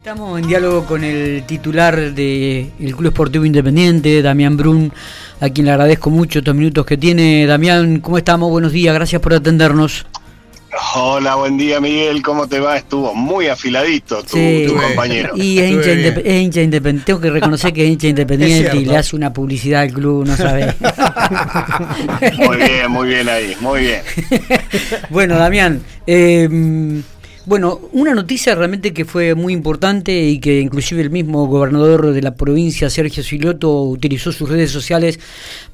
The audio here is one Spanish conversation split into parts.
Estamos en diálogo con el titular del Club Esportivo Independiente, Damián Brun, a quien le agradezco mucho estos minutos que tiene. Damián, ¿cómo estamos? Buenos días, gracias por atendernos. Hola, buen día Miguel, ¿cómo te va? Estuvo muy afiladito tu, tu compañero. Y es hincha, independiente, tengo que reconocer que es hincha independiente y le hace una publicidad al club, no sabes. muy bien, muy bien ahí, muy bien. bueno, Damián, eh, bueno, una noticia realmente que fue muy importante y que inclusive el mismo gobernador de la provincia, Sergio Siloto, utilizó sus redes sociales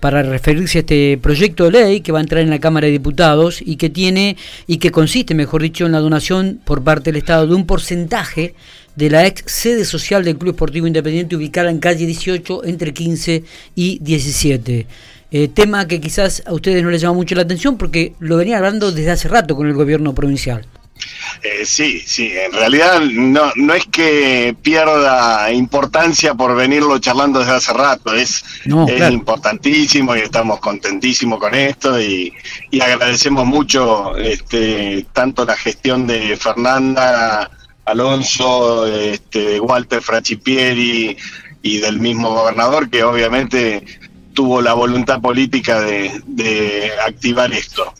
para referirse a este proyecto de ley que va a entrar en la Cámara de Diputados y que tiene y que consiste, mejor dicho, en la donación por parte del Estado de un porcentaje de la ex sede social del Club Esportivo Independiente ubicada en calle 18 entre 15 y 17. Eh, tema que quizás a ustedes no les llama mucho la atención porque lo venía hablando desde hace rato con el gobierno provincial. Eh, sí, sí, en realidad no, no es que pierda importancia por venirlo charlando desde hace rato, es, importantísimo y estamos contentísimos con esto y, agradecemos mucho este, tanto la gestión de Fernanda Alonso, este, Walter Frachipieri y del mismo gobernador que obviamente tuvo la voluntad política de, activar esto.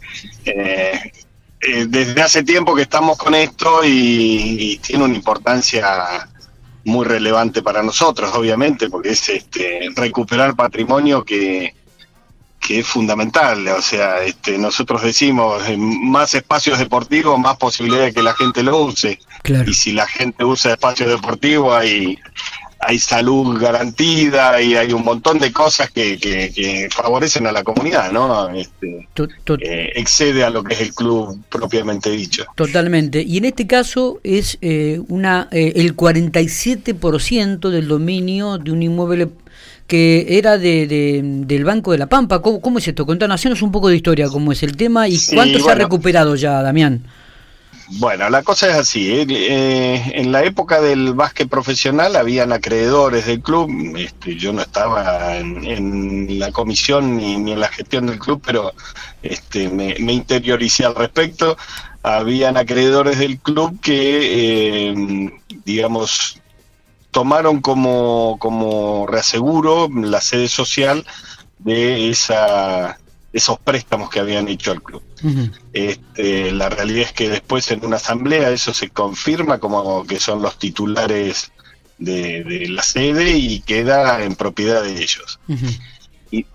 Eh, eh, desde hace tiempo que estamos con esto y, tiene una importancia muy relevante para nosotros, obviamente, porque es este, recuperar patrimonio que, que es fundamental. O sea, este, nosotros decimos, más espacios deportivos, más posibilidad de que la gente lo use. Y si la gente usa espacios deportivos, hay, hay salud garantida y hay un montón de cosas que, que, favorecen a la comunidad, ¿no? Este, eh, excede a lo que es el club propiamente dicho. Totalmente. Y en este caso es eh, una eh, el 47% del dominio de un inmueble que era de, del Banco de la Pampa. ¿Cómo, cómo es esto? Contanos, hacernos un poco de historia, cómo es el tema y cuánto se ha recuperado ya, Damián. Bueno, la cosa es así. ¿eh? Eh, en la época del básquet profesional habían acreedores del club. Este, yo no estaba en, la comisión ni, en la gestión del club, pero este, me, interioricé al respecto. Habían acreedores del club que, eh, digamos, tomaron como, como reaseguro la sede social de esa esos préstamos que habían hecho al club. este, la realidad es que después en una asamblea eso se confirma como que son los titulares de, la sede y queda en propiedad de ellos. Y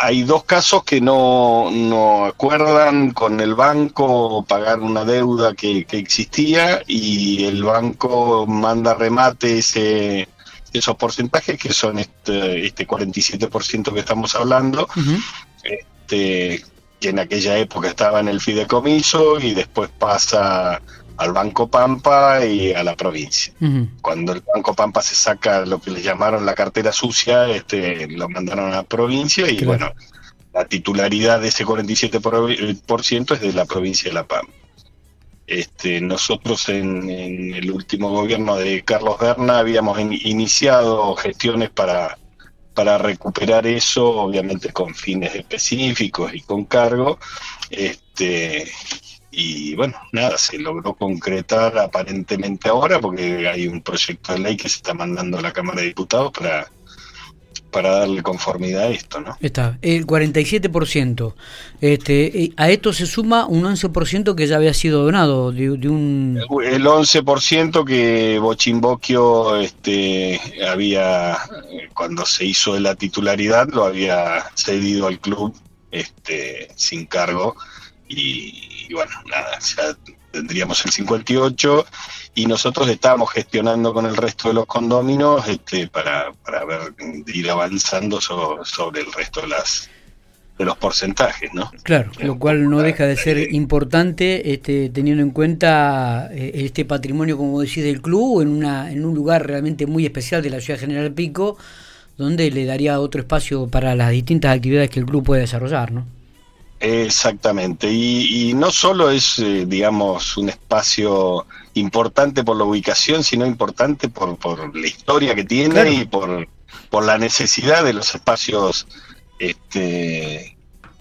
hay dos casos que no, no, acuerdan con el banco pagar una deuda que, existía y el banco manda remate ese esos porcentajes que son este, este 47% que estamos hablando, este, que en aquella época estaba en el fideicomiso y después pasa al Banco Pampa y a la provincia. Cuando el Banco Pampa se saca lo que le llamaron la cartera sucia, este, lo mandaron a la provincia y bueno, la titularidad de ese 47% es de la provincia de La Pampa. Este, nosotros en, en el último gobierno de Carlos Berna habíamos iniciado gestiones para para recuperar eso, obviamente con fines específicos y con cargo. Este, y bueno, nada, se logró concretar aparentemente ahora porque hay un proyecto de ley que se está mandando a la Cámara de Diputados para para darle conformidad a esto, ¿no? Está, el 47%. Este, a esto se suma un 11% que ya había sido donado de, un... El 11% que Bochimboquio este, había, cuando se hizo de la titularidad, lo había cedido al club este, sin cargo y, bueno, nada, ya tendríamos el 58 y nosotros estábamos gestionando con el resto de los condóminos este, para, para ver, ir avanzando sobre el resto de las de los porcentajes, ¿no? Claro, lo cual no deja de ser importante este, teniendo en cuenta eh, este patrimonio, como decís, del club en, una, en un lugar realmente muy especial de la ciudad General Pico, donde le daría otro espacio para las distintas actividades que el club puede desarrollar, ¿no? Exactamente, y, no solo es, eh, digamos, un espacio importante por la ubicación, sino importante por, por la historia que tiene y por, por la necesidad de los espacios este,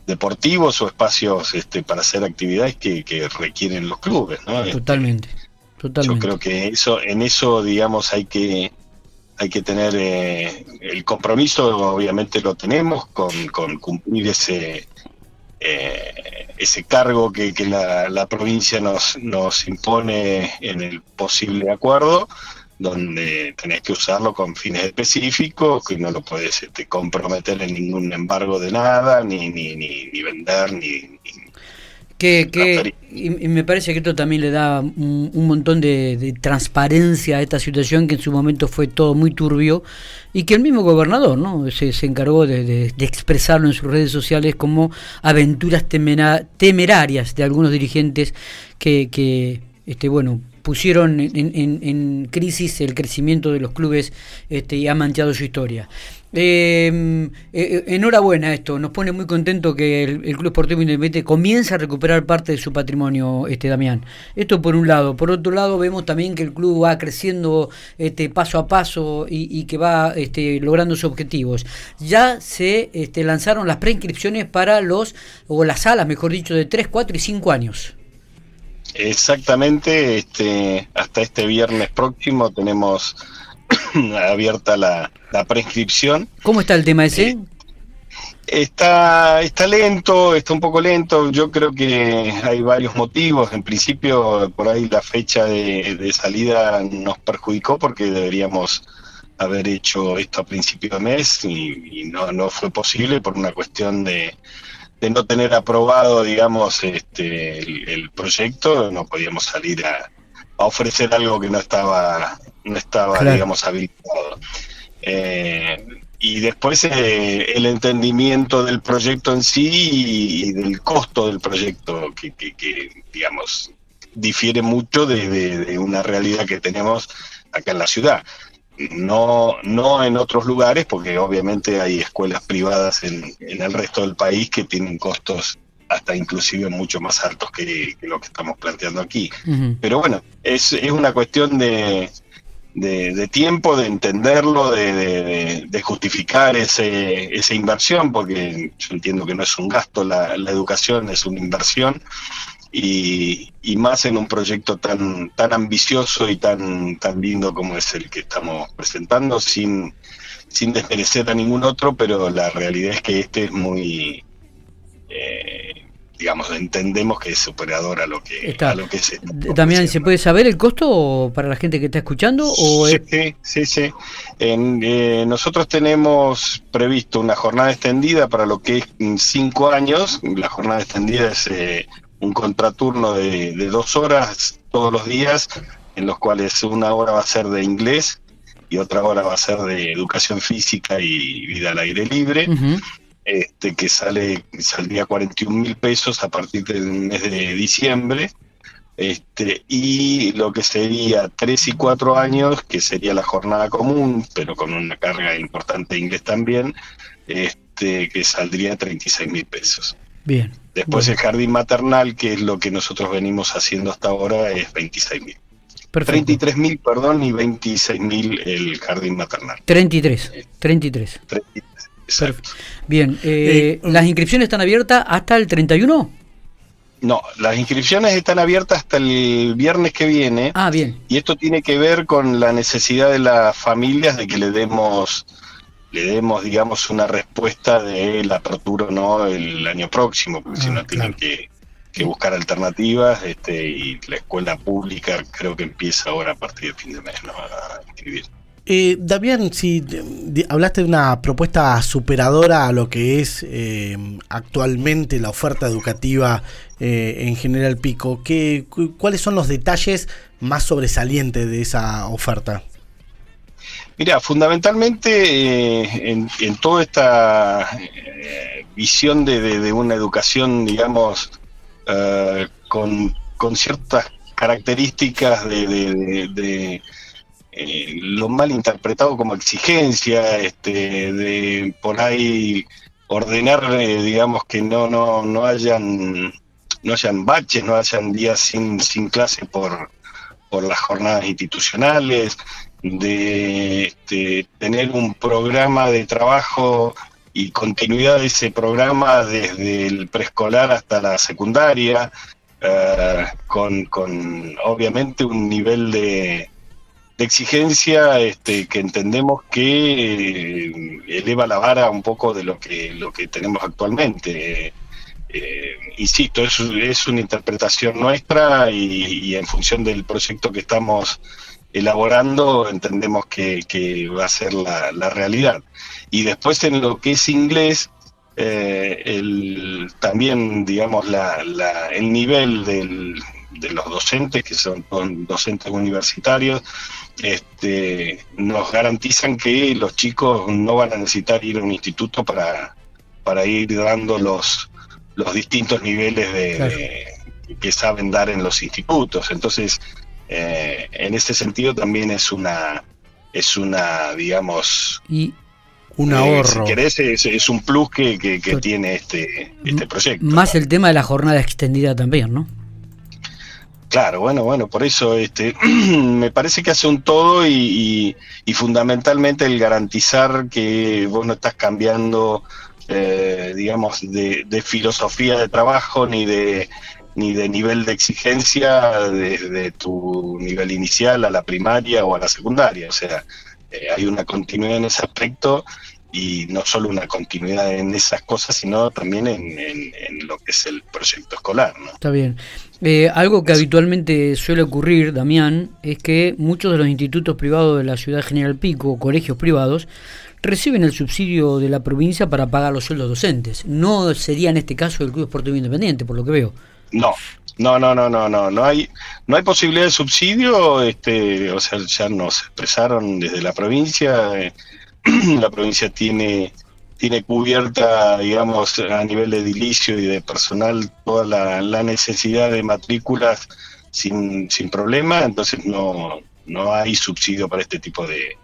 deportivos o espacios este, para hacer actividades que, requieren los clubes. ¿no? Totalmente. Yo creo que eso, en eso, digamos, hay que hay que tener eh, el compromiso, obviamente lo tenemos, con, con cumplir ese eh, ese cargo que, la, la, provincia nos, nos impone en el posible acuerdo, donde tenés que usarlo con fines específicos, que no lo puedes este, comprometer en ningún embargo de nada, ni, ni, ni, ni vender, ni, que, y, me parece que esto también le da un, montón de, transparencia a esta situación que en su momento fue todo muy turbio y que el mismo gobernador no se, se encargó de, expresarlo en sus redes sociales como aventuras temerarias de algunos dirigentes que, que este bueno pusieron en, crisis el crecimiento de los clubes este, y ha manchado su historia. Em, eh, eh, enhorabuena esto, nos pone muy contento que el, Club Sportivo Independiente comience a recuperar parte de su patrimonio, este Damián. Esto por un lado. Por otro lado, vemos también que el club va creciendo este, paso a paso y, que va este, logrando sus objetivos. Ya se este, lanzaron las preinscripciones para los, o las salas, mejor dicho, de 3, 4 y 5 años. Exactamente, este, hasta este viernes próximo tenemos abierta la, la, prescripción. ¿Cómo está el tema ese? Eh, está, está lento, está un poco lento. Yo creo que hay varios motivos. En principio, por ahí la fecha de, salida nos perjudicó porque deberíamos haber hecho esto a principio de mes y, no, no fue posible por una cuestión de, de no tener aprobado, digamos, este, el, proyecto, no podíamos salir a, ofrecer algo que no estaba, no estaba digamos, habilitado. Eh, y después eh, el entendimiento del proyecto en sí y, del costo del proyecto, que, que, digamos, difiere mucho de, una realidad que tenemos acá en la ciudad no, no en otros lugares, porque obviamente hay escuelas privadas en, en el resto del país que tienen costos hasta inclusive mucho más altos que, lo que estamos planteando aquí. Pero bueno, es, es una cuestión de, de, tiempo, de entenderlo, de, de, justificar ese, esa inversión, porque yo entiendo que no es un gasto, la, la educación es una inversión y, y, más en un proyecto tan, tan ambicioso y tan, tan lindo como es el que estamos presentando, sin, sin desmerecer a ningún otro, pero la realidad es que este es muy, eh, digamos, entendemos que es superador a lo que, a lo que es. También, ¿se puede saber el costo para la gente que está escuchando? O sí, sí, sí. Eh, nosotros tenemos previsto una jornada extendida para lo que es cinco años. La jornada extendida es eh, un contraturno de, dos horas todos los días, en los cuales una hora va a ser de inglés y otra hora va a ser de educación física y vida al aire libre. Este, que sale saldría 41 mil pesos a partir del mes de diciembre este, y lo que sería 3 y 4 años, que sería la jornada común, pero con una carga importante de inglés también, este, que saldría 36 mil pesos. Bien. Después el jardín maternal, que es lo que nosotros venimos haciendo hasta ahora, es 26 mil. 33 mil, perdón, y 26 mil el jardín maternal. 33, 33. 33 Bien, eh, eh, ¿las inscripciones están abiertas hasta el 31? No, las inscripciones están abiertas hasta el viernes que viene. Ah, bien. Y esto tiene que ver con la necesidad de las familias de que le demos le demos, digamos, una respuesta de la apertura no el año próximo, porque si ah, no tienen que, buscar alternativas este, y la escuela pública creo que empieza ahora a partir del fin de mes ¿no? a inscribir. Eh, Damián, si hablaste de una propuesta superadora a lo que es eh, actualmente la oferta educativa eh, en General Pico, ¿qué, ¿cuáles son los detalles más sobresalientes de esa oferta? Mira, fundamentalmente eh, en, toda esta eh, visión de, una educación, digamos, eh, con, ciertas características de, lo mal interpretado como exigencia, este, de por ahí ordenar, digamos, que no, no, no hayan no hayan baches, no hayan días sin, sin clase por, por las jornadas institucionales, de este, tener un programa de trabajo y continuidad de ese programa desde el preescolar hasta la secundaria, eh, con, con obviamente un nivel de, exigencia este, que entendemos que eh, eleva la vara un poco de lo que, lo que tenemos actualmente. Eh, insisto, es, es, una interpretación nuestra y, en función del proyecto que estamos elaborando entendemos que, va a ser la, realidad. Y después en lo que es inglés, eh, el, también digamos la, el nivel del, de los docentes, que son docentes universitarios, este, nos garantizan que los chicos no van a necesitar ir a un instituto para, para ir dando los, los distintos niveles de, que saben dar en los institutos. Entonces, eh, en este sentido también es una, es una, digamos, y un ahorro. si querés, es, un plus que, que, tiene este, este proyecto. Más el tema de la jornada extendida también, ¿no? Claro, bueno, bueno, por eso este, me parece que hace un todo y, fundamentalmente el garantizar que vos no estás cambiando, eh, digamos, de, filosofía de trabajo ni de ni de nivel de exigencia desde tu nivel inicial a la primaria o a la secundaria. O sea, eh, hay una continuidad en ese aspecto y no solo una continuidad en esas cosas, sino también en, lo que es el proyecto escolar. ¿no? Está bien. Eh, algo que habitualmente suele ocurrir, Damián, es que muchos de los institutos privados de la ciudad General Pico, colegios privados, reciben el subsidio de la provincia para pagar los sueldos docentes. No sería en este caso el Club Esportivo Independiente, por lo que veo. No, no, no, no, no, no, no hay, no hay posibilidad de subsidio, este, o sea, ya nos expresaron desde la provincia. Eh, la provincia tiene tiene cubierta, digamos, a nivel de edilicio y de personal toda la, necesidad de matrículas sin, sin problema, entonces no, no hay subsidio para este tipo de,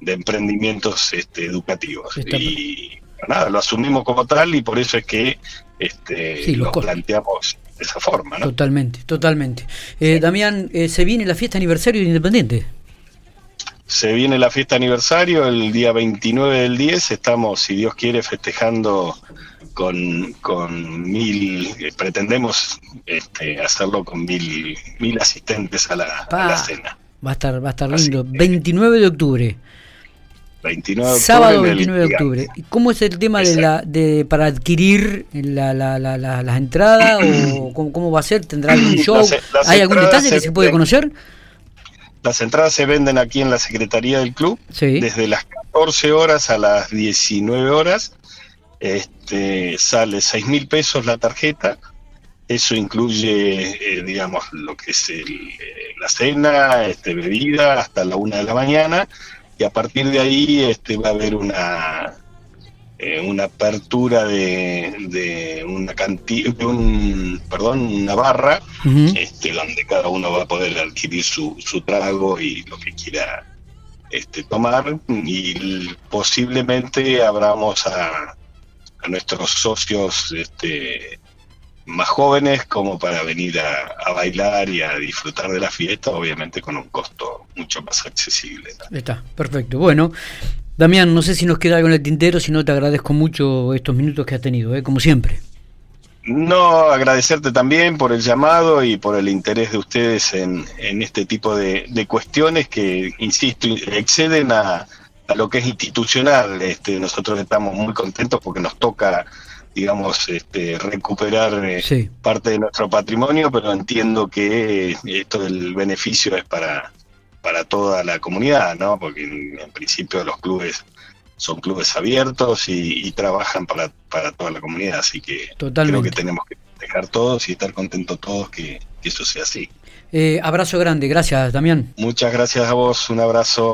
de emprendimientos este, educativos. Y nada, lo asumimos como tal y por eso es que este, lo planteamos de esa forma. Totalmente, totalmente. Eh, Damián, eh, ¿se viene la fiesta aniversario de Independiente? Se viene la fiesta aniversario el día 29 del 10. Estamos, si Dios quiere, festejando con, con mil, eh, pretendemos este, hacerlo con mil, mil asistentes a la, cena. Va a estar, va a estar lindo. 29 de octubre. 29 de octubre. Sábado 29 de octubre. ¿Cómo es el tema de la, de, para adquirir la, la, la, las entradas? o cómo, va a ser? ¿Tendrá algún show? ¿Hay algún detalle que se puede conocer? Las entradas se venden aquí en la Secretaría del Club desde las 14 horas a las 19 horas. Este, sale 6 mil pesos la tarjeta. Eso incluye, eh, digamos, lo que es eh, la cena, este, bebida, hasta la una de la mañana. Y a partir de ahí este, va a haber una, eh, una apertura de, de una cantidad, un, perdón, una barra, este, donde cada uno va a poder adquirir su, su trago y lo que quiera este, tomar. Y posiblemente abramos a, a nuestros socios este, más jóvenes como para venir a, a, bailar y a disfrutar de la fiesta, obviamente con un costo mucho más accesible. Está, perfecto. Bueno, Damián, no sé si nos queda algo en el tintero, si no te agradezco mucho estos minutos que has tenido, ¿eh? como siempre. No, agradecerte también por el llamado y por el interés de ustedes en, este tipo de, cuestiones que, insisto, exceden a, lo que es institucional. Este, nosotros estamos muy contentos porque nos toca, digamos, este, recuperar eh, parte de nuestro patrimonio, pero entiendo que esto del beneficio es para, para toda la comunidad, ¿no? Porque en, principio los clubes son clubes abiertos y, trabajan para, para, toda la comunidad, así que creo que tenemos que dejar todos y estar contentos todos que, eso sea así. Eh, abrazo grande, gracias Damián. Muchas gracias a vos, un abrazo.